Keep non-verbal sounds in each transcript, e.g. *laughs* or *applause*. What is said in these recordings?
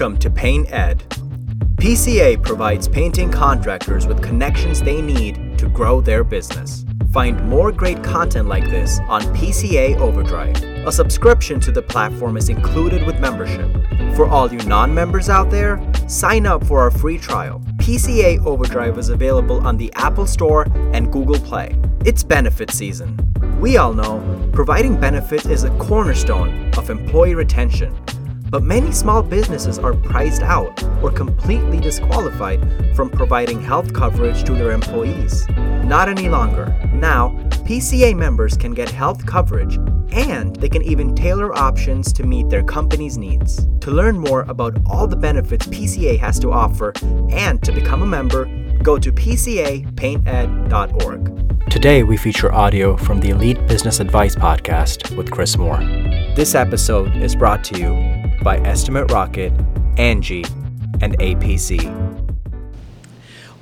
Welcome to Paint Ed. PCA provides painting contractors with connections they need to grow their business. Find more great content like this on PCA Overdrive. A subscription to the platform is included with membership. For all you non members out there, sign up for our free trial. PCA Overdrive is available on the Apple Store and Google Play. It's benefit season. We all know providing benefits is a cornerstone of employee retention. But many small businesses are priced out or completely disqualified from providing health coverage to their employees. Not any longer. Now, PCA members can get health coverage and they can even tailor options to meet their company's needs. To learn more about all the benefits PCA has to offer and to become a member, go to pcapainted.org. Today, we feature audio from the Elite Business Advice Podcast with Chris Moore. This episode is brought to you by Estimate Rocket, Angie, and APC.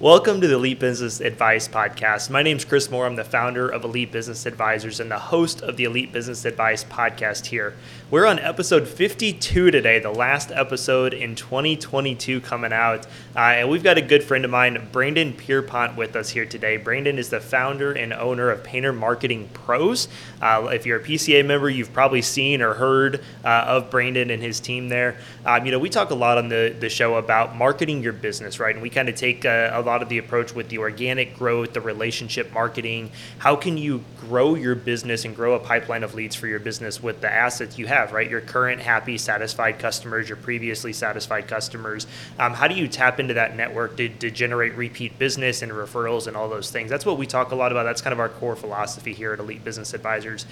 Welcome to the Elite Business Advice Podcast. My name is Chris Moore. I'm the founder of Elite Business Advisors and the host of the Elite Business Advice Podcast here. We're on episode 52 today, the last episode in 2022 coming out. Uh, and we've got a good friend of mine, Brandon Pierpont, with us here today. Brandon is the founder and owner of Painter Marketing Pros. Uh, if you're a PCA member, you've probably seen or heard uh, of Brandon and his team there. Um, you know, we talk a lot on the, the show about marketing your business, right? And we kind of take a, a lot of the approach with the organic growth, the relationship marketing. How can you grow your business and grow a pipeline of leads for your business with the assets you have, right? Your current happy, satisfied customers, your previously satisfied customers. Um, how do you tap into that network to, to generate repeat business and referrals and all those things? That's what we talk a lot about. That's kind of our core philosophy here at Elite Business Advisors.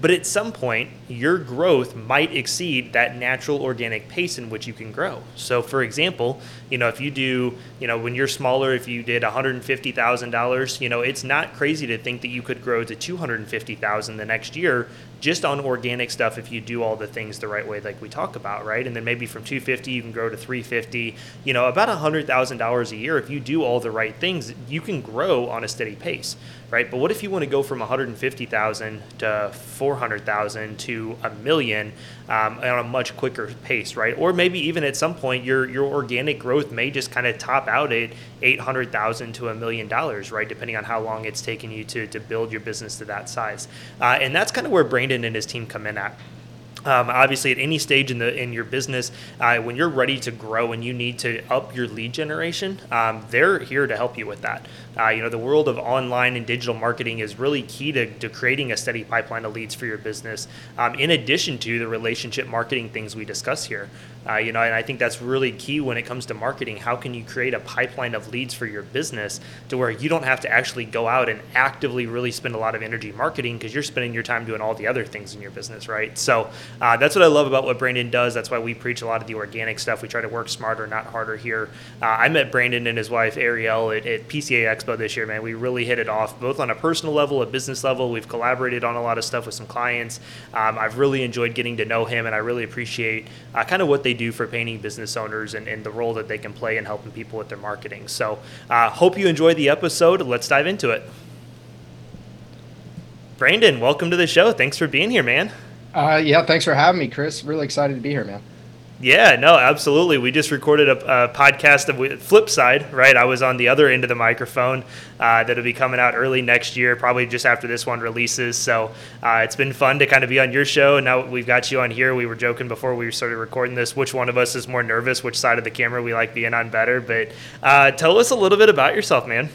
But at some point, your growth might exceed that natural organic pace in which you can grow. So, for example, you know, if you do, you know, when you're smaller, if you did $150,000, you know, it's not crazy to think that you could grow to 250,000 the next year just on organic stuff if you do all the things the right way like we talk about right? And then maybe from 250 you can grow to 350 you know about $100000 a year if you do all the right things you can grow on a steady pace right? But what if you want to go from 150000 to 400000 to a million um, on a much quicker pace right? Or maybe even at some point your your organic growth may just kind of top out at 800000 to a million dollars right? Depending on how long it's taken you to, to build your business to that size. Uh, and that's kind of where Brandon and his team come in at. Um, obviously, at any stage in the in your business, uh, when you're ready to grow and you need to up your lead generation, um, they're here to help you with that. Uh, you know, the world of online and digital marketing is really key to, to creating a steady pipeline of leads for your business. Um, in addition to the relationship marketing things we discuss here, uh, you know, and I think that's really key when it comes to marketing. How can you create a pipeline of leads for your business to where you don't have to actually go out and actively really spend a lot of energy marketing because you're spending your time doing all the other things in your business, right? So uh, that's what I love about what Brandon does. That's why we preach a lot of the organic stuff. We try to work smarter, not harder here. Uh, I met Brandon and his wife Ariel at, at, PCA Expo this year, man. We really hit it off both on a personal level, a business level. We've collaborated on a lot of stuff with some clients. Um, I've really enjoyed getting to know him, and I really appreciate uh, kind of what they they do for painting business owners and, and the role that they can play in helping people with their marketing. So, uh, hope you enjoyed the episode. Let's dive into it. Brandon, welcome to the show. Thanks for being here, man. Uh, yeah, thanks for having me, Chris. Really excited to be here, man. Yeah, no, absolutely. We just recorded a, a podcast of Flip Side, right? I was on the other end of the microphone. Uh, that'll be coming out early next year, probably just after this one releases. So uh, it's been fun to kind of be on your show. And now we've got you on here. We were joking before we started recording this, which one of us is more nervous, which side of the camera we like being on better. But uh, tell us a little bit about yourself, man.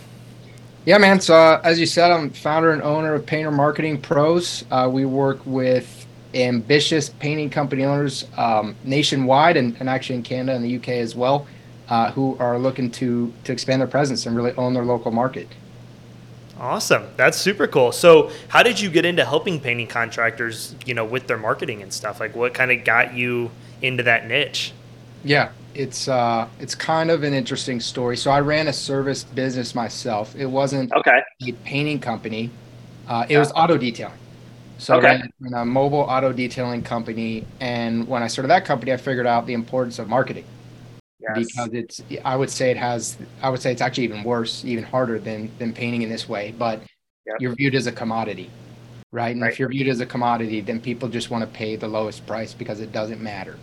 Yeah, man. So uh, as you said, I'm founder and owner of Painter Marketing Pros. Uh, we work with ambitious painting company owners um, nationwide and, and actually in Canada and the UK as well, uh, who are looking to to expand their presence and really own their local market. Awesome. That's super cool. So, how did you get into helping painting contractors, you know, with their marketing and stuff? Like what kind of got you into that niche? Yeah, it's uh it's kind of an interesting story. So, I ran a service business myself. It wasn't okay. a painting company. Uh, it was auto detailing. So okay. I ran a mobile auto detailing company, and when I started that company, I figured out the importance of marketing. Yes. Because it's, I would say it has, I would say it's actually even worse, even harder than than painting in this way. But yep. you're viewed as a commodity, right? And right. if you're viewed as a commodity, then people just want to pay the lowest price because it doesn't matter.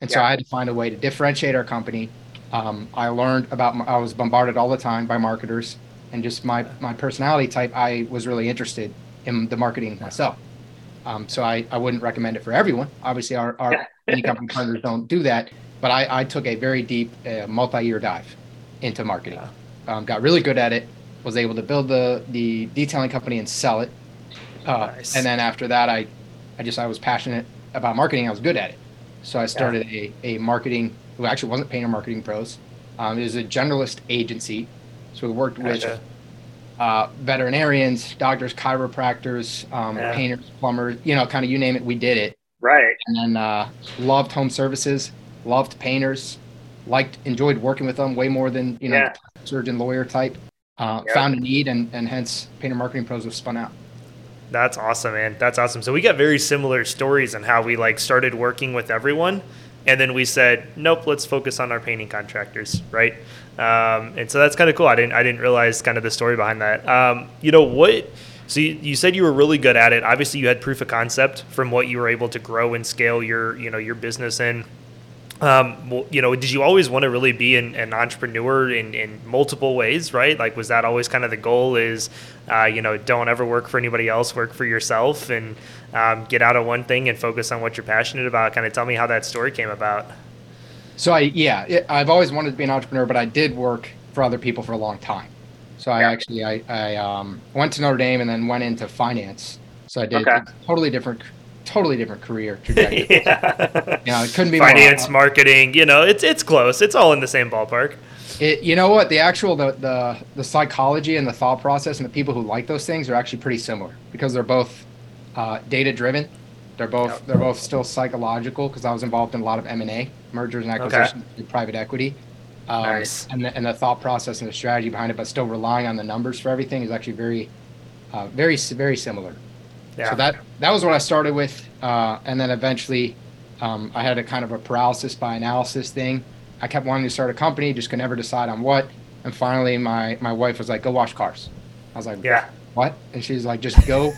And so I had to find a way to differentiate our company. Um, I learned about, I was bombarded all the time by marketers and just my, my personality type. I was really interested in the marketing myself. Um, so I, I wouldn't recommend it for everyone. Obviously, our, our *laughs* any company partners don't do that. But I, I took a very deep uh, multi-year dive into marketing. Um, got really good at it. Was able to build the the detailing company and sell it. Uh, nice. And then after that, I I just I was passionate about marketing. I was good at it. So I started yeah. a, a marketing. Who actually wasn't Painter Marketing Pros. Um, it was a generalist agency. So we worked with uh, veterinarians, doctors, chiropractors, um, yeah. painters, plumbers, you know, kind of you name it, we did it. Right. And then uh, loved home services, loved painters, liked, enjoyed working with them way more than, you know, yeah. surgeon lawyer type. Uh, yep. Found a need and, and hence Painter Marketing Pros was spun out. That's awesome, man. That's awesome. So we got very similar stories on how we like started working with everyone and then we said, nope, let's focus on our painting contractors, right? Um, and so that's kind of cool. I didn't I didn't realize kind of the story behind that. Um, you know what? So you, you, said you were really good at it. Obviously, you had proof of concept from what you were able to grow and scale your you know your business in. Um, well, you know, did you always want to really be an, an entrepreneur in, in multiple ways, right? Like, was that always kind of the goal? Is, uh, you know, don't ever work for anybody else, work for yourself, and um, get out of one thing and focus on what you're passionate about. Kind of tell me how that story came about. So I, yeah, it, I've always wanted to be an entrepreneur, but I did work for other people for a long time. So I yeah. actually, I, I um, went to Notre Dame and then went into finance. So I did okay. totally different totally different career trajectory. *laughs* yeah. You know, it couldn't be finance, marketing. You know, it's it's close. It's all in the same ballpark. It, you know what? The actual the, the the psychology and the thought process and the people who like those things are actually pretty similar because they're both uh, data driven. They're both yep. they're both still psychological because I was involved in a lot of M and A mergers and acquisitions, okay. private equity. Um, nice. And the, and the thought process and the strategy behind it, but still relying on the numbers for everything is actually very, uh, very very similar. Yeah. So that that was what I started with, uh, and then eventually, um, I had a kind of a paralysis by analysis thing. I kept wanting to start a company, just could never decide on what. And finally, my my wife was like, "Go wash cars." I was like, "Yeah, what?" And she's like, "Just go,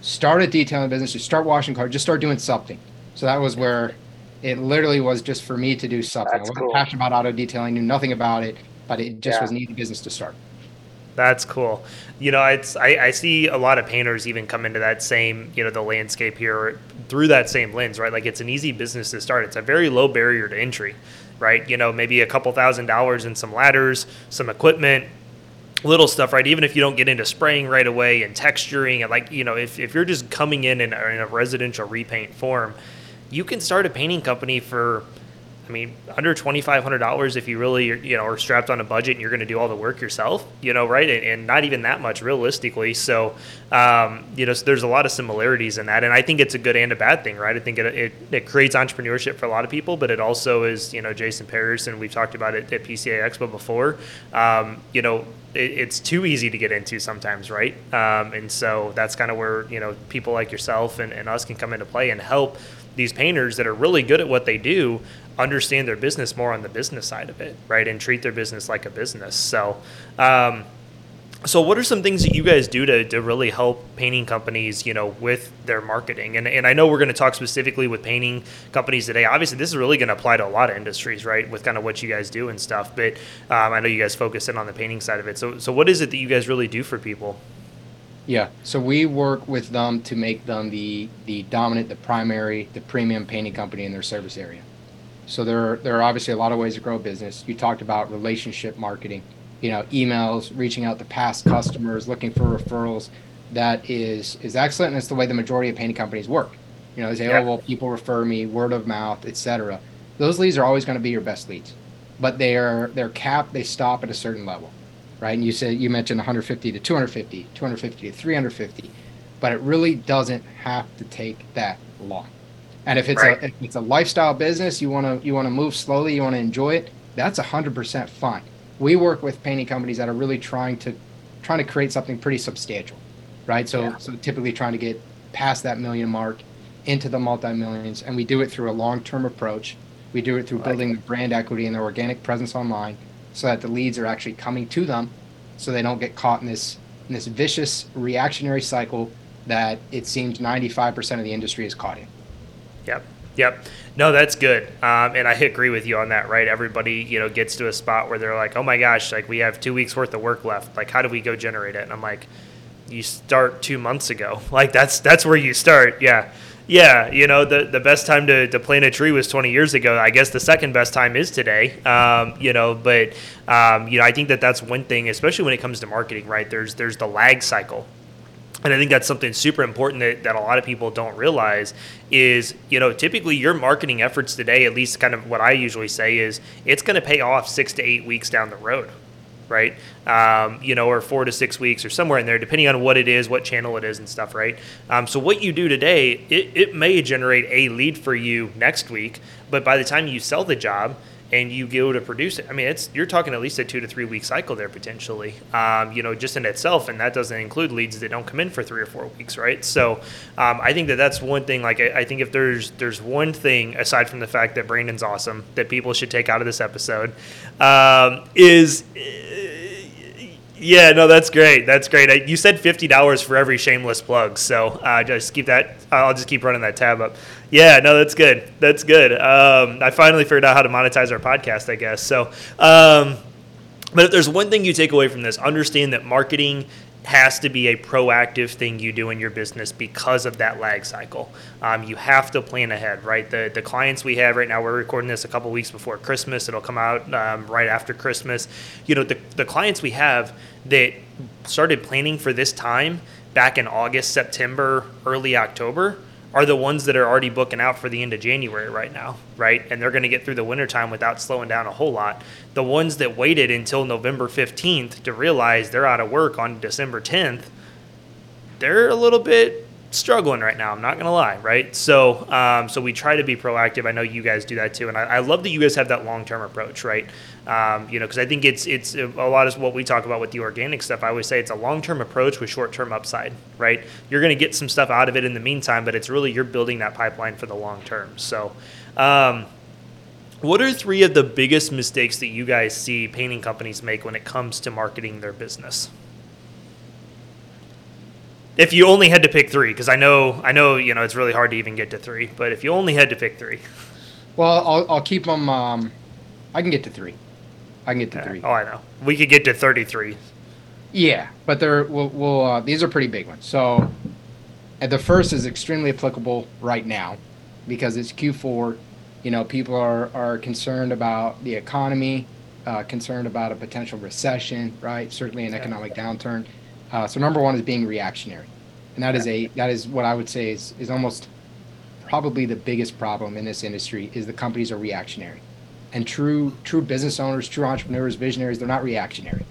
start a detailing business, just start washing cars, just start doing something." So that was where it literally was just for me to do something. That's I wasn't cool. passionate about auto detailing, knew nothing about it, but it just yeah. was an easy business to start. That's cool. You know, it's I, I see a lot of painters even come into that same, you know, the landscape here through that same lens, right? Like it's an easy business to start. It's a very low barrier to entry, right? You know, maybe a couple thousand dollars in some ladders, some equipment, little stuff, right? Even if you don't get into spraying right away and texturing, and like, you know, if, if you're just coming in in in a residential repaint form, you can start a painting company for I mean, under twenty five hundred dollars if you really you know are strapped on a budget and you're going to do all the work yourself, you know, right? And, and not even that much realistically. So, um, you know, so there's a lot of similarities in that, and I think it's a good and a bad thing, right? I think it, it, it creates entrepreneurship for a lot of people, but it also is, you know, Jason Paris and we've talked about it at PCA Expo before. Um, you know, it, it's too easy to get into sometimes, right? Um, and so that's kind of where you know people like yourself and, and us can come into play and help these painters that are really good at what they do understand their business more on the business side of it, right? And treat their business like a business. So, um, so what are some things that you guys do to, to really help painting companies, you know, with their marketing? And, and I know we're going to talk specifically with painting companies today. Obviously, this is really going to apply to a lot of industries, right? With kind of what you guys do and stuff. But um, I know you guys focus in on the painting side of it. So, so what is it that you guys really do for people? Yeah, so we work with them to make them the the dominant, the primary, the premium painting company in their service area. So there are, there are obviously a lot of ways to grow a business. You talked about relationship marketing, you know, emails, reaching out to past customers, looking for referrals. That is is excellent, and it's the way the majority of painting companies work. You know, they say, oh, yeah. oh well, people refer me, word of mouth, etc. Those leads are always going to be your best leads, but they are they're capped. They stop at a certain level, right? And you said you mentioned 150 to 250, 250 to 350, but it really doesn't have to take that long. And if it's right. a if it's a lifestyle business, you want to you want to move slowly, you want to enjoy it. That's hundred percent fine. We work with painting companies that are really trying to trying to create something pretty substantial, right? So yeah. so typically trying to get past that million mark into the multi millions, and we do it through a long term approach. We do it through building the brand equity and their organic presence online, so that the leads are actually coming to them, so they don't get caught in this in this vicious reactionary cycle that it seems 95% of the industry is caught in. Yep. Yep. No, that's good. Um, and I agree with you on that, right? Everybody, you know, gets to a spot where they're like, oh my gosh, like we have two weeks worth of work left. Like, how do we go generate it? And I'm like, you start two months ago. *laughs* Like that's, that's where you start. Yeah. Yeah. You know, the, the best time to, to plant a tree was 20 years ago. I guess the second best time is today. Um, you know, but, um, you know, I think that that's one thing, especially when it comes to marketing, right? There's, there's the lag cycle and I think that's something super important that, that a lot of people don't realize is, you know, typically your marketing efforts today, at least kind of what I usually say is it's going to pay off six to eight weeks down the road, right? Um, you know, or four to six weeks or somewhere in there, depending on what it is, what channel it is and stuff, right? Um, so what you do today, it, it may generate a lead for you next week, but by the time you sell the job, and you go to produce it. I mean, it's you're talking at least a two to three week cycle there potentially. Um, you know, just in itself, and that doesn't include leads that don't come in for three or four weeks, right? So, um, I think that that's one thing. Like, I, I, think if there's there's one thing aside from the fact that Brandon's awesome that people should take out of this episode um, is yeah, no, that's great. That's great. You said fifty dollars for every shameless plug, so uh, just keep that. I'll just keep running that tab up. Yeah, no, that's good. That's good. Um, I finally figured out how to monetize our podcast, I guess. So, um, but if there's one thing you take away from this, understand that marketing has to be a proactive thing you do in your business because of that lag cycle. Um, you have to plan ahead, right? The the clients we have right now, we're recording this a couple weeks before Christmas. It'll come out um, right after Christmas. You know, the the clients we have that started planning for this time back in August, September, early October are the ones that are already booking out for the end of January right now, right? And they're going to get through the wintertime without slowing down a whole lot. The ones that waited until November 15th to realize they're out of work on December 10th, they're a little bit struggling right now. I'm not gonna lie, right? So, um, so we try to be proactive. I know you guys do that too, and I, I love that you guys have that long term approach, right? Um, you know, because I think it's it's a lot of what we talk about with the organic stuff. I always say it's a long term approach with short term upside, right? You're gonna get some stuff out of it in the meantime, but it's really you're building that pipeline for the long term. So. Um, what are three of the biggest mistakes that you guys see painting companies make when it comes to marketing their business? If you only had to pick three, because I know I know you know it's really hard to even get to three, but if you only had to pick three, well, I'll I'll keep them. Um, I can get to three. I can get to three. Oh, I know. We could get to thirty-three. Yeah, but they're we'll, we'll uh, these are pretty big ones. So, the first is extremely applicable right now because it's Q4. You know, people are are concerned about the economy, uh, concerned about a potential recession, right? Certainly an economic downturn. Uh, so number one is being reactionary, and that is a that is what I would say is is almost probably the biggest problem in this industry is the companies are reactionary, and true true business owners, true entrepreneurs, visionaries, they're not reactionary,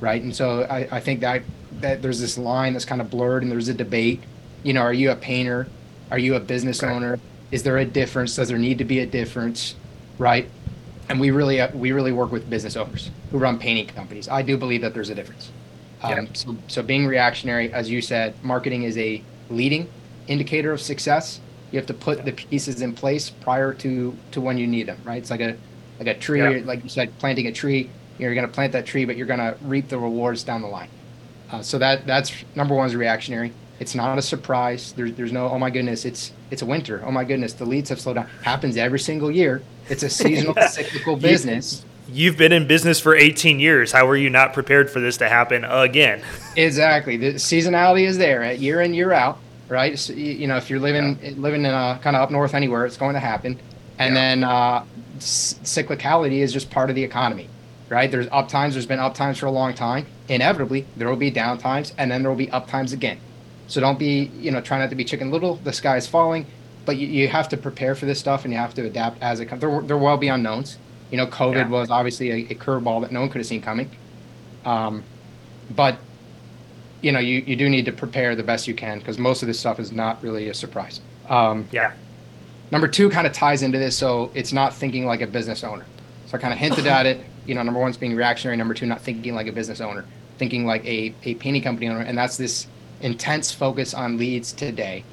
right? And so I, I think that that there's this line that's kind of blurred, and there's a debate. You know, are you a painter? Are you a business okay. owner? Is there a difference? Does there need to be a difference? Right? And we really uh, we really work with business owners who run painting companies. I do believe that there's a difference. Um, so, so being reactionary, as you said, marketing is a leading indicator of success. You have to put the pieces in place prior to to when you need them, right? It's like a like a tree, yeah. like you said, planting a tree. You're going to plant that tree, but you're going to reap the rewards down the line. Uh, so that that's number one is reactionary. It's not a surprise. There's there's no oh my goodness, it's it's a winter. Oh my goodness, the leads have slowed down. Happens every single year. It's a *laughs* seasonal cyclical business you've been in business for 18 years. How are you not prepared for this to happen again? exactly. The seasonality is there at year in year out, right? So, you know, if you're living yeah. living in a kind of up north anywhere, it's going to happen. And yeah. then uh, cyclicality is just part of the economy, right? There's up times. There's been up times for a long time. Inevitably, there will be down times, and then there will be up times again. So don't be, you know, try not to be chicken little. The sky is falling, but you, you have to prepare for this stuff, and you have to adapt as it comes. There, there will be unknowns you know, COVID yeah. was obviously a, a curveball that no one could have seen coming. Um, but you know, you, you do need to prepare the best you can because most of this stuff is not really a surprise. Um, yeah. Number two kind of ties into this, so it's not thinking like a business owner. So I kind of hinted at it. You know, number one is being reactionary. Number two, not thinking like a business owner, thinking like a, a painting company owner, and that's this intense focus on leads today.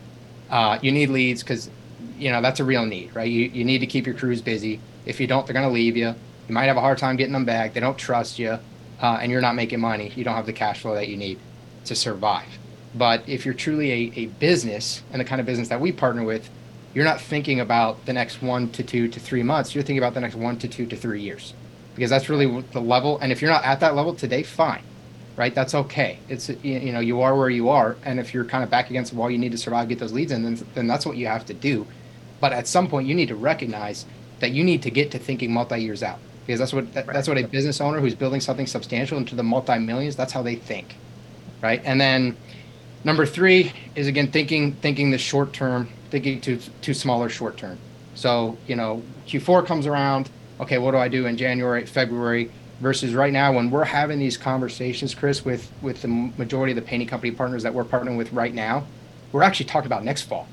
Uh, you need leads because you know that's a real need, right? You you need to keep your crews busy. If you don't, they're going to leave you. You might have a hard time getting them back. They don't trust you, uh, and you're not making money. You don't have the cash flow that you need to survive. But if you're truly a, a business and the kind of business that we partner with, you're not thinking about the next one to two to three months. You're thinking about the next one to two to three years because that's really the level. And if you're not at that level today, fine, right? That's okay. It's you know you are where you are, and if you're kind of back against the wall, you need to survive, get those leads in, then then that's what you have to do. But at some point, you need to recognize that you need to get to thinking multi years out because that's what that, that's what a business owner who's building something substantial into the multi millions. That's how they think, right? And then number three is again thinking thinking the short term, thinking to too smaller short term. So you know Q4 comes around. Okay, what do I do in January, February? Versus right now, when we're having these conversations, Chris, with with the majority of the painting company partners that we're partnering with right now, we're actually talking about next fall.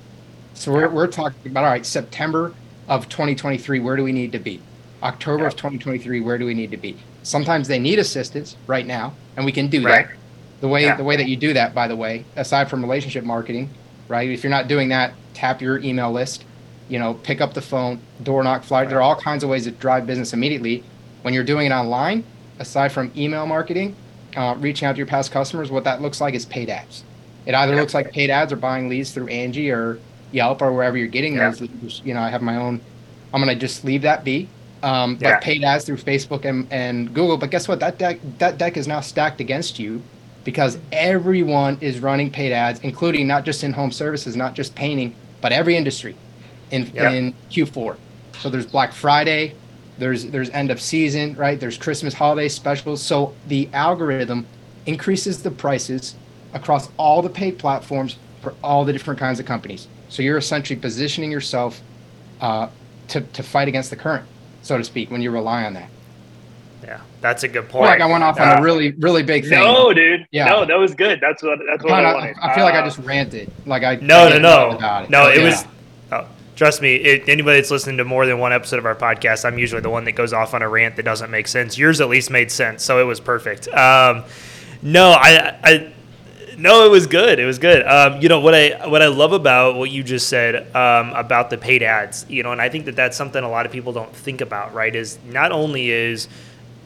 So we're, we're talking about all right, September of 2023, where do we need to be? October of 2023, where do we need to be? Sometimes they need assistance right now, and we can do right. that. The way yeah. the way that you do that, by the way, aside from relationship marketing, right? If you're not doing that, tap your email list. You know, pick up the phone, door knock, fly. Right. There are all kinds of ways to drive business immediately. When you're doing it online, aside from email marketing, uh, reaching out to your past customers, what that looks like is paid ads. It either yeah. looks like paid ads or buying leads through Angie or Yelp or wherever you're getting yeah. those. You know, I have my own. I'm gonna just leave that be. Um, but yeah. paid ads through Facebook and, and Google. But guess what? That deck that deck is now stacked against you because everyone is running paid ads, including not just in home services, not just painting, but every industry in yeah. in Q4. So there's Black Friday, there's there's end of season, right? There's Christmas holiday specials. So the algorithm increases the prices across all the paid platforms for all the different kinds of companies. So you're essentially positioning yourself uh, to, to fight against the current, so to speak, when you rely on that. Yeah, that's a good point. like I went off uh, on a really, really big thing. No, dude. Yeah. No, that was good. That's what that's what I, wanted. I, feel like I uh, just ranted. Like I No, no, no. It. No, it yeah. was oh, trust me, it, anybody that's listening to more than one episode of our podcast, I'm usually the one that goes off on a rant that doesn't make sense. Yours at least made sense, so it was perfect. Um, no, I, I no, it was good. It was good. Um, you know what I what I love about what you just said um, about the paid ads. You know, and I think that that's something a lot of people don't think about. Right? Is not only is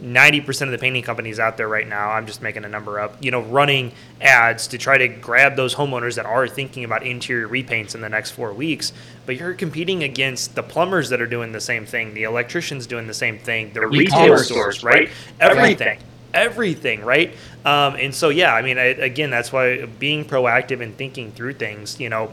90% of the painting companies out there right now, I'm just making a number up, you know, running ads to try to grab those homeowners that are thinking about interior repaints in the next four weeks. But you're competing against the plumbers that are doing the same thing, the electricians doing the same thing, the retail stores, right? right? Everything everything, right? Um, and so, yeah, I mean, I, again, that's why being proactive and thinking through things, you know,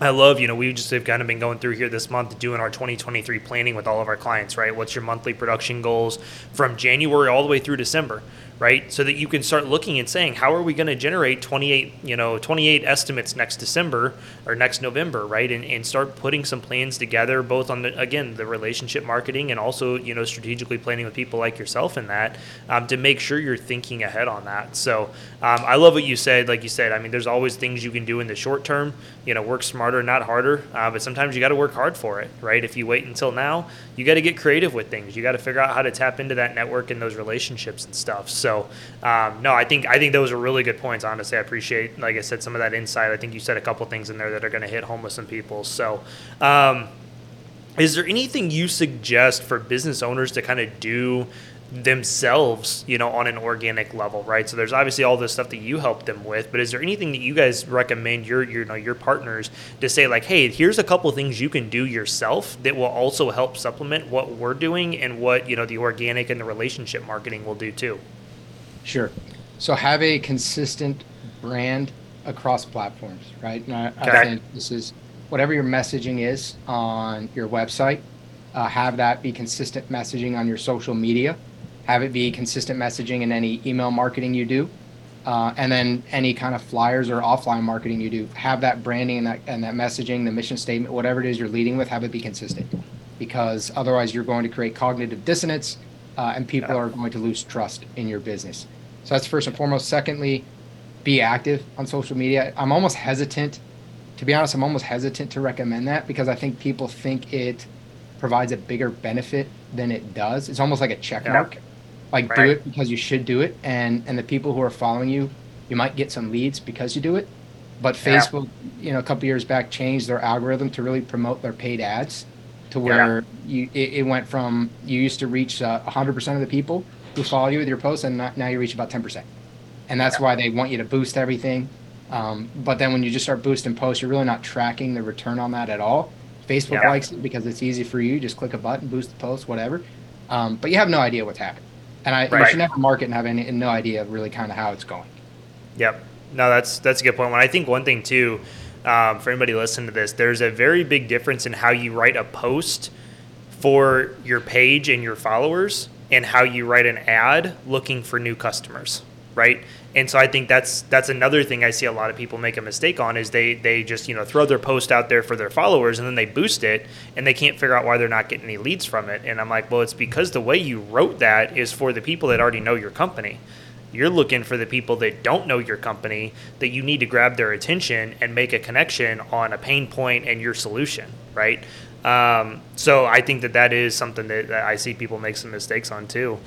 I love, you know, we just have kind of been going through here this month doing our 2023 planning with all of our clients, right? What's your monthly production goals from January all the way through December? Right? So that you can start looking and saying, how are we going to generate 28, you know, 28 estimates next December or next November, right? And, and start putting some plans together, both on the, again, the relationship marketing and also, you know, strategically planning with people like yourself in that um, to make sure you're thinking ahead on that. So um, I love what you said. Like you said, I mean, there's always things you can do in the short term, you know, work smarter, not harder. Uh, but sometimes you got to work hard for it, right? If you wait until now, you got to get creative with things. You got to figure out how to tap into that network and those relationships and stuff. So so um, no, I think I think those are really good points. Honestly, I appreciate, like I said, some of that insight. I think you said a couple things in there that are going to hit home with some people. So. Um, is there anything you suggest for business owners to kind of do themselves, you know, on an organic level, right? So there's obviously all this stuff that you help them with, but is there anything that you guys recommend your, your you know your partners to say like, hey, here's a couple things you can do yourself that will also help supplement what we're doing and what you know the organic and the relationship marketing will do too. Sure. So have a consistent brand across platforms, right? And I, okay. I think this is whatever your messaging is on your website. Uh, have that be consistent messaging on your social media have it be consistent messaging in any email marketing you do. Uh, and then any kind of flyers or offline marketing you do, have that branding and that and that messaging, the mission statement, whatever it is you're leading with, have it be consistent, because otherwise you're going to create cognitive dissonance, uh, and people yeah. are going to lose trust in your business. So that's first and foremost. Secondly, be active on social media. I'm almost hesitant, to be honest, I'm almost hesitant to recommend that because I think people think it provides a bigger benefit than it does. It's almost like a check mark. Yeah like right. do it because you should do it and and the people who are following you you might get some leads because you do it but facebook yeah. you know a couple years back changed their algorithm to really promote their paid ads to where yeah. you it, it, went from you used to reach uh, 100% of the people who follow you with your posts and now you reach about 10% and that's yeah. why they want you to boost everything um, but then when you just start boosting posts you're really not tracking the return on that at all Facebook yeah. likes it because it's easy for you. Just click a button, boost the post, whatever. Um, but you have no idea what's happening, and I right. you should never market and have any no idea really kind of how it's going. Yep. No, that's that's a good point. When I think one thing too, um, for anybody listening to this, there's a very big difference in how you write a post for your page and your followers, and how you write an ad looking for new customers right? And so I think that's that's another thing I see a lot of people make a mistake on is they they just you know throw their post out there for their followers and then they boost it and they can't figure out why they're not getting any leads from it. And I'm like, well, it's because the way you wrote that is for the people that already know your company. You're looking for the people that don't know your company that you need to grab their attention and make a connection on a pain point and your solution, right? Um, so I think that that is something that, that I see people make some mistakes on too.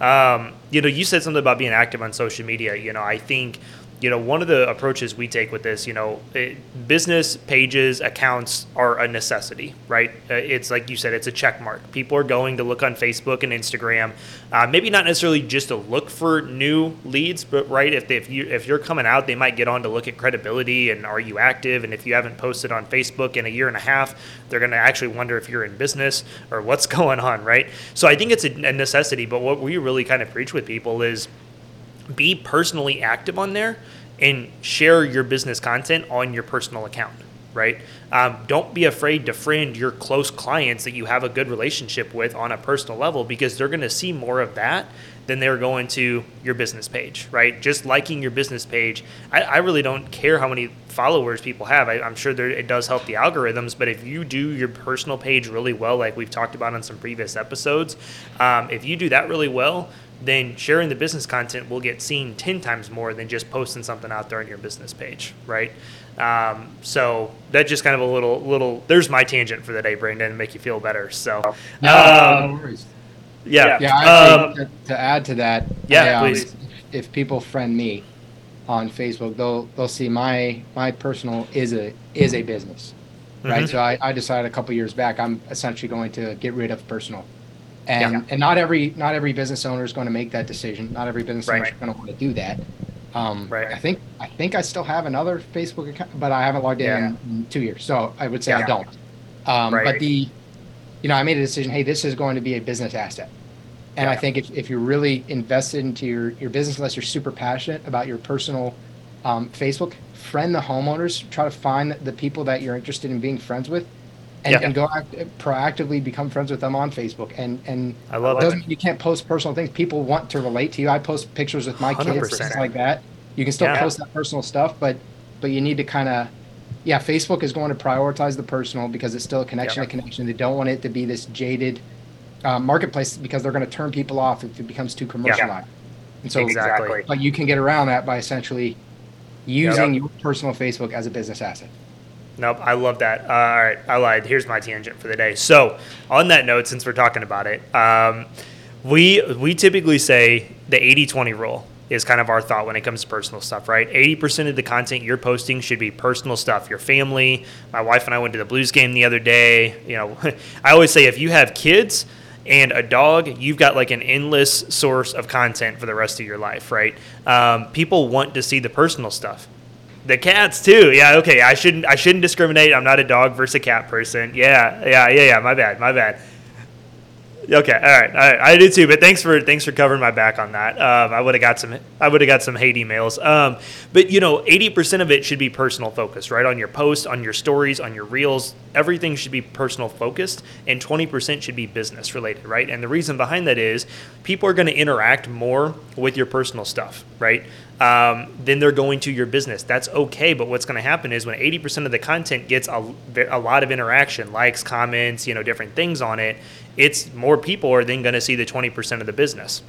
Um, you know, you said something about being active on social media. You know, I think you know, one of the approaches we take with this, you know, it, business pages, accounts are a necessity, right? Uh, it's like you said, it's a check mark. People are going to look on Facebook and Instagram, uh, maybe not necessarily just to look for new leads, but right, if, they, if you if you're coming out, they might get on to look at credibility and are you active, and if you haven't posted on Facebook in a year and a half, they're going to actually wonder if you're in business or what's *laughs* going on, right? So I think it's a, a necessity. But what we really kind of preach with people is be personally active on there and share your business content on your personal account right? Um, don't be afraid to friend your close clients that you have a good relationship with on a personal level because they're going to see more of that than they're going to your business page right? Just liking your business page i, I really don't care how many followers people have. I, am sure there, it does help the algorithms but if you do your personal page really well like we've talked about on some previous episodes um, if you do that really well then sharing the business content will get seen 10 times more than just posting something out there on your business page, right? Um, so that's just kind of a little, little, there's my tangent for the day, Brandon, to make you feel better. So, um, no yeah. Yeah. Um, to, to, add to that, yeah, I, um, please. If people friend me on Facebook, they'll, they'll see my, my personal is a, is a business, right? Mm-hmm. So I, I decided a couple years back, I'm essentially going to get rid of personal and yeah. and not every not every business owner is going to make that decision. Not every business right. owner is going to want to do that. Um, right. I think I think I still have another Facebook account, but I haven't logged yeah. in in two years, so I would say yeah. I don't. Um, right. But the, you know, I made a decision. Hey, this is going to be a business asset, and. I think if, if you're really invested into your your business, unless you're super passionate about your personal um, Facebook, friend the homeowners. Try to find the people that you're interested in being friends with, and, yeah. and go act, proactively become friends with them on Facebook. And and I love it. You can't post personal things. People want to relate to you. I post pictures with my 100%. kids, things like that. You can still yeah. post that personal stuff, but but you need to kind of yeah. Facebook is going to prioritize the personal because it's still a connection to connection. They don't want it to be this jaded uh, marketplace because they're going to turn people off if it becomes too commercialized. And so exactly, but you can get around that by essentially using yep. your personal Facebook as a business asset. Nope, I love that. Uh, all right, I lied. Here's my tangent for the day. So, on that note, since we're talking about it, um, we we typically say the 80-20 rule is kind of our thought when it comes to personal stuff, right? 80% of the content you're posting should be personal stuff. Your family. My wife and I went to the Blues game the other day. You know, *laughs* I always say if you have kids and a dog, you've got like an endless source of content for the rest of your life, right? Um, people want to see the personal stuff the cats too. Yeah, okay. I shouldn't I shouldn't discriminate. I'm not a dog versus a cat person. Yeah, yeah, yeah, yeah. My bad. My bad. Okay, all right, all right. I did too, but thanks for thanks for covering my back on that. Um, I would have got some I would have got some hate emails. Um, but you know, eighty percent of it should be personal focused, right? On your posts, on your stories, on your reels, everything should be personal focused, and twenty percent should be business related, right? And the reason behind that is people are going to interact more with your personal stuff, right? Um, then they're going to your business. That's okay, but what's going to happen is when 80% of the content gets a, a lot of interaction, likes, comments, you know, different things on it, it's more people are then going to see the 20% of the business.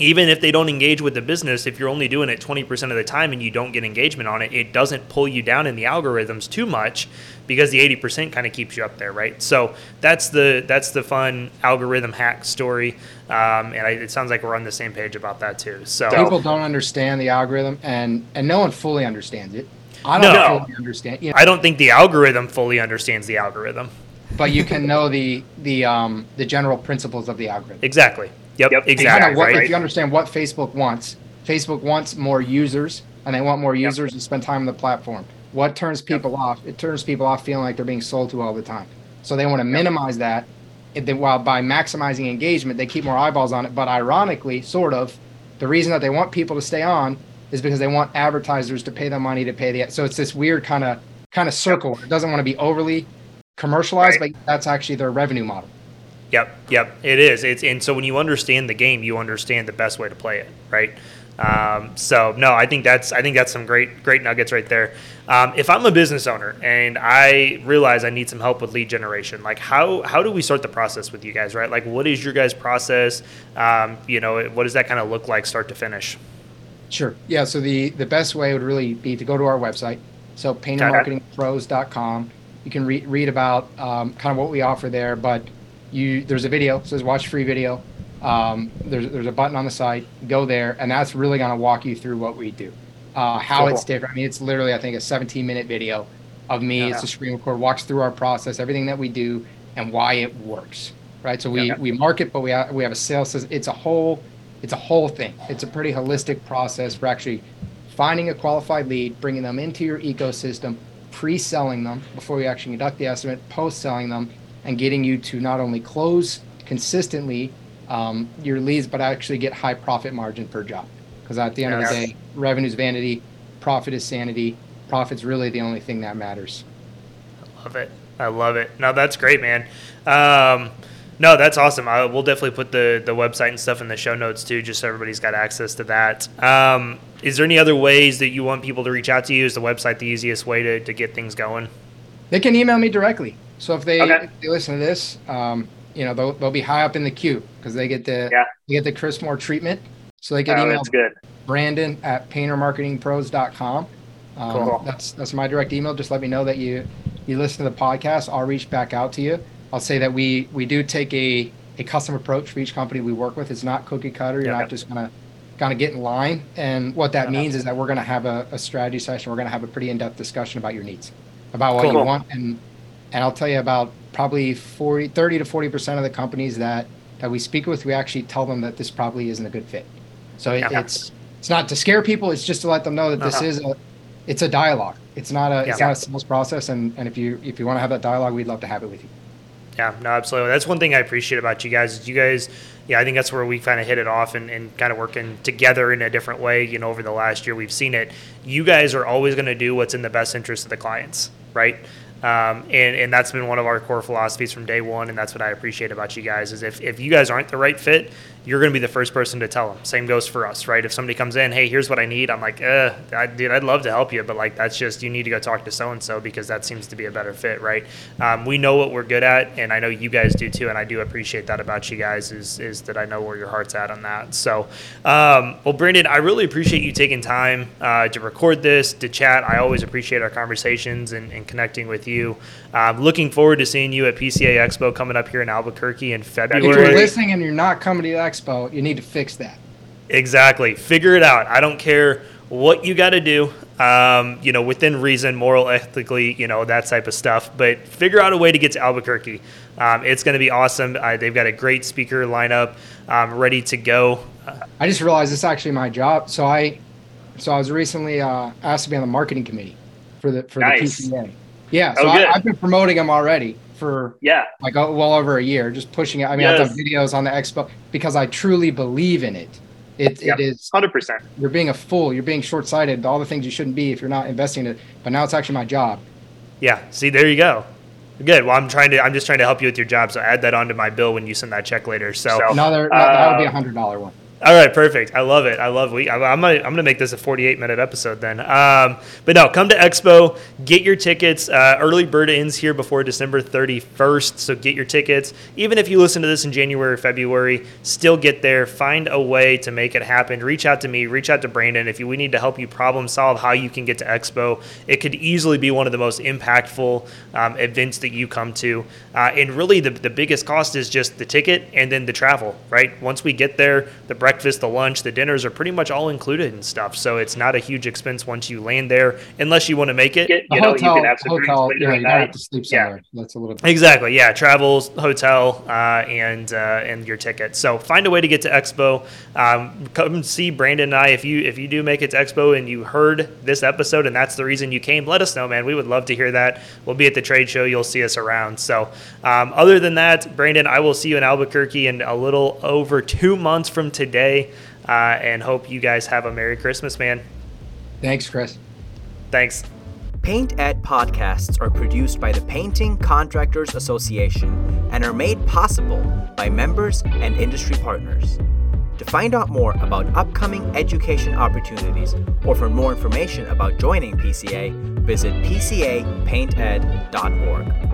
Even if they don't engage with the business, if you're only doing it 20% of the time and you don't get engagement on it, it doesn't pull you down in the algorithms too much because the 80% kind of keeps you up there, right? So that's the that's the fun algorithm hack story, um, and I, it sounds like we're on the same page about that too. So people don't understand the algorithm, and and no one fully understands it. I don't no. fully understand. You know, I don't think the algorithm fully understands the algorithm but you can know the the um, the general principles of the algorithm. Exactly. Yep. yep. Exactly. What, right. If you understand what Facebook wants, Facebook wants more users, and they want more users yep. to spend time on the platform. What turns people yep. off? It turns people off feeling like they're being sold to all the time. So they want to minimize that. Then while by maximizing engagement, they keep more eyeballs on it. But ironically, sort of, the reason that they want people to stay on is because they want advertisers to pay them money to pay the. So it's this weird kind of kind of circle. It doesn't want to be overly commercialized, right. but that's actually their revenue model. Yep, yep, it is. It's and so when you understand the game, you understand the best way to play it, right? Um, so no, I think that's I think that's some great great nuggets right there. Um, if I'm a business owner and I realize I need some help with lead generation, like how how do we start the process with you guys, right? Like what is your guys' process? Um, you know, what does that kind of look like, start to finish? Sure. Yeah. So the the best way would really be to go to our website. So paintermarketingpros.com. You can re- read about um, kind of what we offer there, but you there's a video so says watch free video um, there's there's a button on the site. Go there, and that's really going to walk you through what we do, uh, how cool. it's different. I mean, it's literally I think a 17 minute video of me. Yeah. It's a screen record, walks through our process, everything that we do, and why it works. Right. So we yeah. we market, but we have, we have a sales. It's a whole it's a whole thing. It's a pretty holistic process for actually finding a qualified lead, bringing them into your ecosystem, pre-selling them before you actually conduct the estimate, post-selling them, and getting you to not only close consistently um, your leads, but actually get high profit margin per job. Because at the end yes. of the day, revenue is vanity, profit is sanity. Profit's really the only thing that matters. I love it. I love it. No, that's great, man. Um, no, that's awesome. I, we'll definitely put the, the website and stuff in the show notes too, just so everybody's got access to that. Um, is there any other ways that you want people to reach out to you? Is the website the easiest way to, to get things going? They can email me directly. So if they, okay. if they listen to this, um, you know they'll, they'll be high up in the queue because they get the yeah. they get the Chris Moore treatment. So they can oh, email good. Brandon at paintermarketingpros.com. Um, cool. That's that's my direct email. Just let me know that you you listen to the podcast. I'll reach back out to you. I'll say that we we do take a a custom approach for each company we work with. It's not cookie cutter. You're not just gonna kind of get in line. And what that uh-huh. means is that we're gonna have a, a strategy session. We're gonna have a pretty in depth discussion about your needs, about what cool. you want, and and I'll tell you about probably 40, 30 to 40% of the companies that, that we speak with, we actually tell them that this probably isn't a good fit. So it, yeah. it's, it's not to scare people. It's just to let them know that this uh-huh. is a, it's a dialogue. It's not a, yeah. it's not a sales process. And, and if you, if you want to have that dialogue, we'd love to have it with you. Yeah, no, absolutely. That's one thing I appreciate about you guys is you guys, yeah, I think that's where we kind of hit it off and, and kind of working together in a different way. You know, over the last year, we've seen it. You guys are always going to do what's in the best interest of the clients, right? Um, and, and that's been one of our core philosophies from day one. And that's what I appreciate about you guys is if, if you guys aren't the right fit, you're going to be the first person to tell them. Same goes for us, right? If somebody comes in, hey, here's what I need, I'm like, uh, I, dude, I'd love to help you, but like that's just you need to go talk to so and so because that seems to be a better fit, right? Um, we know what we're good at, and I know you guys do too, and I do appreciate that about you guys is is that I know where your heart's at on that. So, um, well, Brandon, I really appreciate you taking time uh, to record this, to chat. I always appreciate our conversations and, and connecting with you. Um, looking forward to seeing you at PCA Expo coming up here in Albuquerque in February. If you're listening and you're not coming to the expo, you need to fix that. Exactly. Figure it out. I don't care what you got to do, um, you know, within reason, moral, ethically, you know, that type of stuff. But figure out a way to get to Albuquerque. Um, it's going to be awesome. Uh, they've got a great speaker lineup um, ready to go. I just realized it's actually my job. So I, so I was recently uh, asked to be on the marketing committee for the for nice. the PCA. Yeah, so oh, I, have been promoting them already for yeah like well over a year, just pushing it. I mean, yes. I've done videos on the expo because I truly believe in it. It, yep. it is hundred percent. You're being a fool. You're being short sighted. All the things you shouldn't be if you're not investing in it. But now it's actually my job. Yeah. See, there you go. Good. Well, I'm trying to. I'm just trying to help you with your job. So add that onto my bill when you send that check later. So, so another uh, that would be a hundred dollar one. All right, perfect. I love it. I love. We. I'm gonna. I'm gonna make this a 48 minute episode then. Um, but no, come to Expo. Get your tickets. Uh, early bird ends here before December 31st. So get your tickets. Even if you listen to this in January or February, still get there. Find a way to make it happen. Reach out to me. Reach out to Brandon if you, we need to help you problem solve how you can get to Expo. It could easily be one of the most impactful um, events that you come to. Uh, and really, the the biggest cost is just the ticket and then the travel. Right. Once we get there, the breakfast breakfast, the lunch, the dinners are pretty much all included and stuff. So it's not a huge expense once you land there, unless you want to make it. You know, hotel, you can have some hotel, yeah, you have to sleep somewhere. Yeah. That's a little bit. Exactly. Yeah, travels, hotel, uh, and uh, and your ticket. So find a way to get to Expo. Um, come see Brandon and I if you if you do make it to Expo and you heard this episode and that's the reason you came. Let us know, man. We would love to hear that. We'll be at the trade show. You'll see us around. So um, other than that, Brandon, I will see you in Albuquerque in a little over two months from today, uh, and hope you guys have a Merry Christmas, man. Thanks, Chris. Thanks. Paint Ed podcasts are produced by the Painting Contractors Association and are made possible by members and industry partners. To find out more about upcoming education opportunities or for more information about joining PCA, visit pcapainted.org.